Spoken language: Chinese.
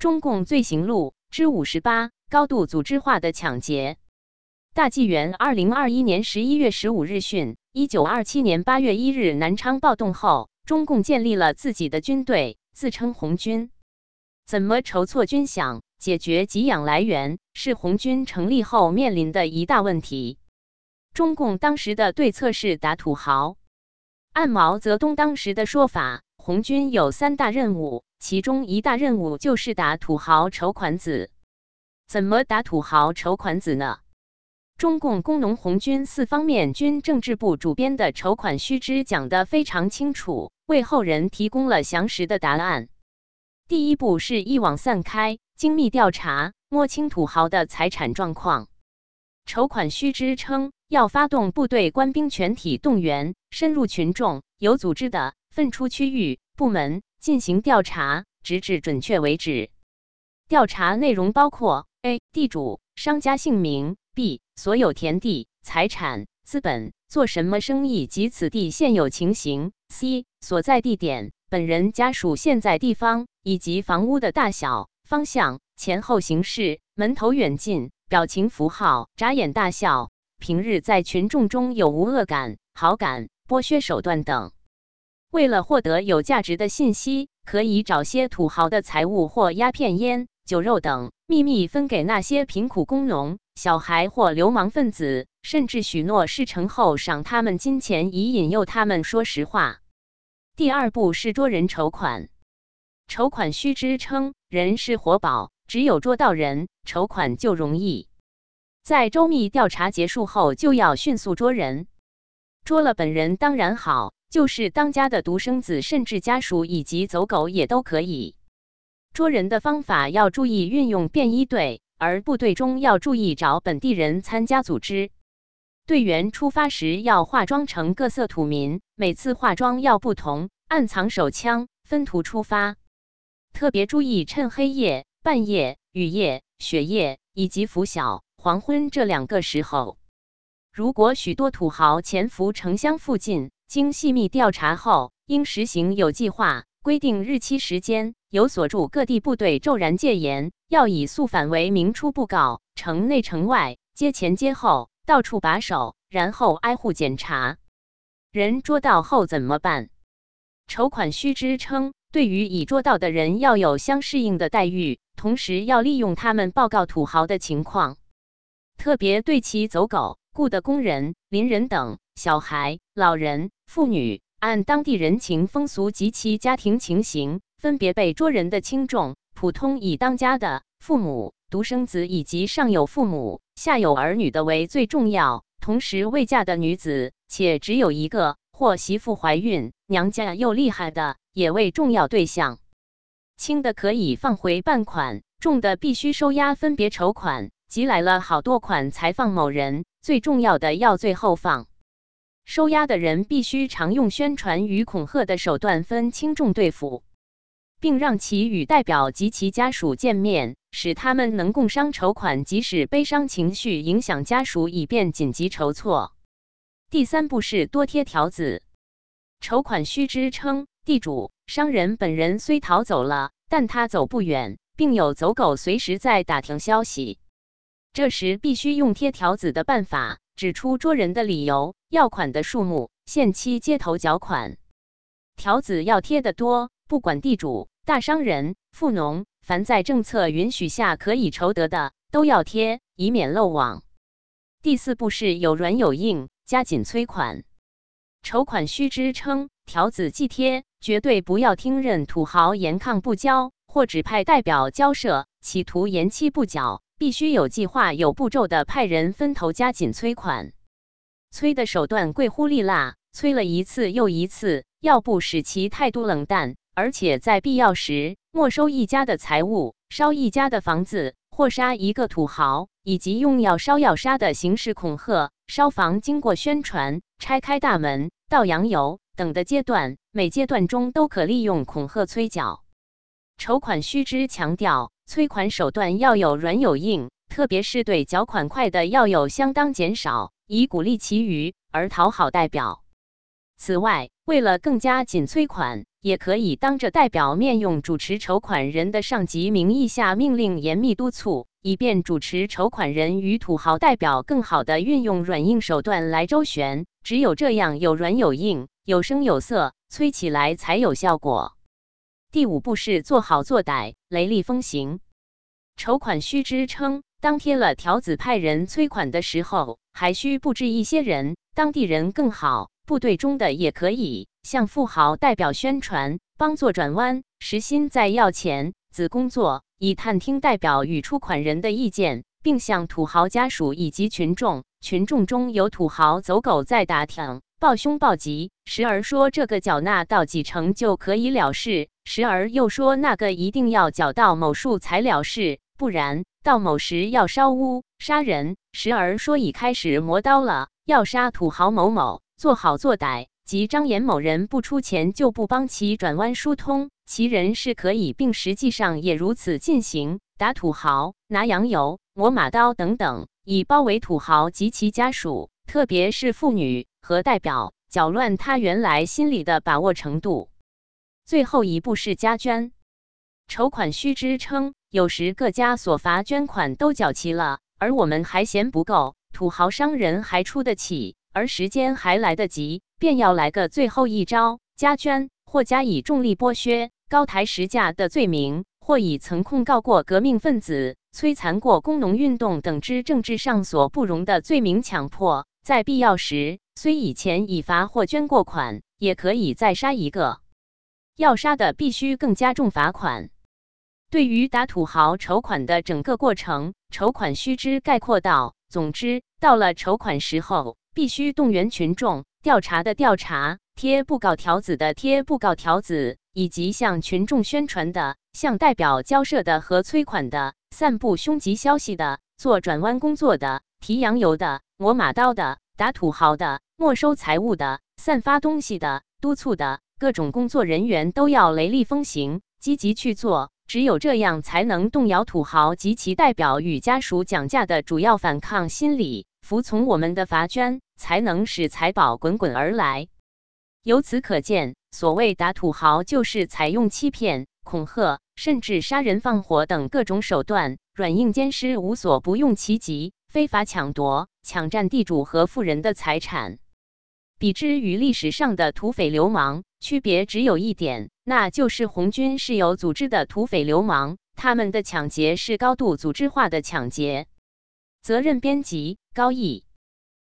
中共罪行录之五十八：高度组织化的抢劫。大纪元二零二一年十一月十五日讯，一九二七年八月一日南昌暴动后，中共建立了自己的军队，自称红军。怎么筹措军饷、解决给养来源，是红军成立后面临的一大问题。中共当时的对策是打土豪。按毛泽东当时的说法，红军有三大任务，其中一大任务就是打土豪筹款子。怎么打土豪筹款子呢？中共工农红军四方面军政治部主编的筹款须知讲得非常清楚，为后人提供了详实的答案。第一步是一网散开，精密调查，摸清土豪的财产状况。筹款须知称，要发动部队官兵全体动员，深入群众，有组织的分出区域部门进行调查，直至准确为止。调查内容包括：a. 地主、商家姓名。B 所有田地、财产、资本，做什么生意及此地现有情形。C 所在地点、本人家属现在地方以及房屋的大小、方向、前后形势、门头远近、表情符号、眨眼大笑、平日在群众中有无恶感、好感、剥削手段等。为了获得有价值的信息，可以找些土豪的财物或鸦片烟。酒肉等秘密分给那些贫苦工农、小孩或流氓分子，甚至许诺事成后赏他们金钱，以引诱他们说实话。第二步是捉人筹款。筹款须知称，人是活宝，只有捉到人，筹款就容易。在周密调查结束后，就要迅速捉人。捉了本人当然好，就是当家的独生子，甚至家属以及走狗也都可以。捉人的方法要注意运用便衣队，而部队中要注意找本地人参加组织。队员出发时要化妆成各色土民，每次化妆要不同，暗藏手枪，分途出发。特别注意趁黑夜、半夜、雨夜、雪夜以及拂晓、黄昏这两个时候。如果许多土豪潜伏城乡附近，经细密调查后，应实行有计划。规定日期时间，有所驻各地部队骤然戒严，要以速反为明出布告，城内城外街前街后到处把守，然后挨户检查。人捉到后怎么办？筹款须知称，对于已捉到的人要有相适应的待遇，同时要利用他们报告土豪的情况，特别对其走狗、雇的工人、邻人等小孩、老人、妇女。按当地人情风俗及其家庭情形，分别被捉人的轻重。普通以当家的父母、独生子以及上有父母、下有儿女的为最重要。同时，未嫁的女子且只有一个或媳妇怀孕、娘家又厉害的，也为重要对象。轻的可以放回半款，重的必须收押，分别筹款。集来了好多款才放某人，最重要的要最后放。收押的人必须常用宣传与恐吓的手段分轻重对付，并让其与代表及其家属见面，使他们能共商筹款，即使悲伤情绪影响家属，以便紧急筹措。第三步是多贴条子。筹款须知称，地主、商人本人虽逃走了，但他走不远，并有走狗随时在打听消息，这时必须用贴条子的办法。指出捉人的理由、要款的数目、限期接头缴款，条子要贴得多，不管地主、大商人、富农，凡在政策允许下可以筹得的，都要贴，以免漏网。第四步是有软有硬，加紧催款。筹款须知称，条子既贴，绝对不要听任土豪严抗不交，或指派代表交涉，企图延期不缴。必须有计划、有步骤的派人分头加紧催款，催的手段贵乎利辣，催了一次又一次，要不使其态度冷淡，而且在必要时没收一家的财物、烧一家的房子或杀一个土豪，以及用要烧要杀的形式恐吓。烧房经过宣传、拆开大门、倒洋油等的阶段，每阶段中都可利用恐吓催缴。筹款须知强调。催款手段要有软有硬，特别是对缴款快的要有相当减少，以鼓励其余而讨好代表。此外，为了更加紧催款，也可以当着代表面用主持筹款人的上级名义下命令严密督促，以便主持筹款人与土豪代表更好的运用软硬手段来周旋。只有这样有软有硬，有声有色，催起来才有效果。第五步是做好做歹，雷厉风行。筹款须知称，当贴了条子派人催款的时候，还需布置一些人，当地人更好，部队中的也可以。向富豪代表宣传，帮做转弯，实心在要钱，子工作以探听代表与出款人的意见，并向土豪家属以及群众，群众中有土豪走狗在打听，抱凶抱吉，时而说这个缴纳到几成就可以了事，时而又说那个一定要缴到某数才了事，不然到某时要烧屋杀人，时而说已开始磨刀了，要杀土豪某某，做好做歹。即张言某人不出钱就不帮其转弯疏通，其人是可以，并实际上也如此进行。打土豪、拿洋油、磨马刀等等，以包围土豪及其家属，特别是妇女和代表，搅乱他原来心里的把握程度。最后一步是加捐，筹款须知称，有时各家所罚捐款都缴齐了，而我们还嫌不够，土豪商人还出得起，而时间还来得及。便要来个最后一招，加捐，或加以重力剥削、高抬实价的罪名，或以曾控告过革命分子、摧残过工农运动等之政治上所不容的罪名强迫。在必要时，虽以前已罚或捐过款，也可以再杀一个。要杀的，必须更加重罚款。对于打土豪筹款的整个过程，筹款须知概括道：总之，到了筹款时候，必须动员群众。调查的调查，贴布告条子的贴布告条子，以及向群众宣传的、向代表交涉的和催款的、散布凶吉消息的、做转弯工作的、提洋油的、磨马刀的、打土豪的、没收财物的、散发东西的、督促的各种工作人员都要雷厉风行，积极去做。只有这样，才能动摇土豪及其代表与家属讲价的主要反抗心理。服从我们的罚捐，才能使财宝滚滚而来。由此可见，所谓打土豪，就是采用欺骗、恐吓，甚至杀人放火等各种手段，软硬兼施，无所不用其极，非法抢夺、抢占地主和富人的财产。比之与历史上的土匪流氓，区别只有一点，那就是红军是有组织的土匪流氓，他们的抢劫是高度组织化的抢劫。责任编辑高毅。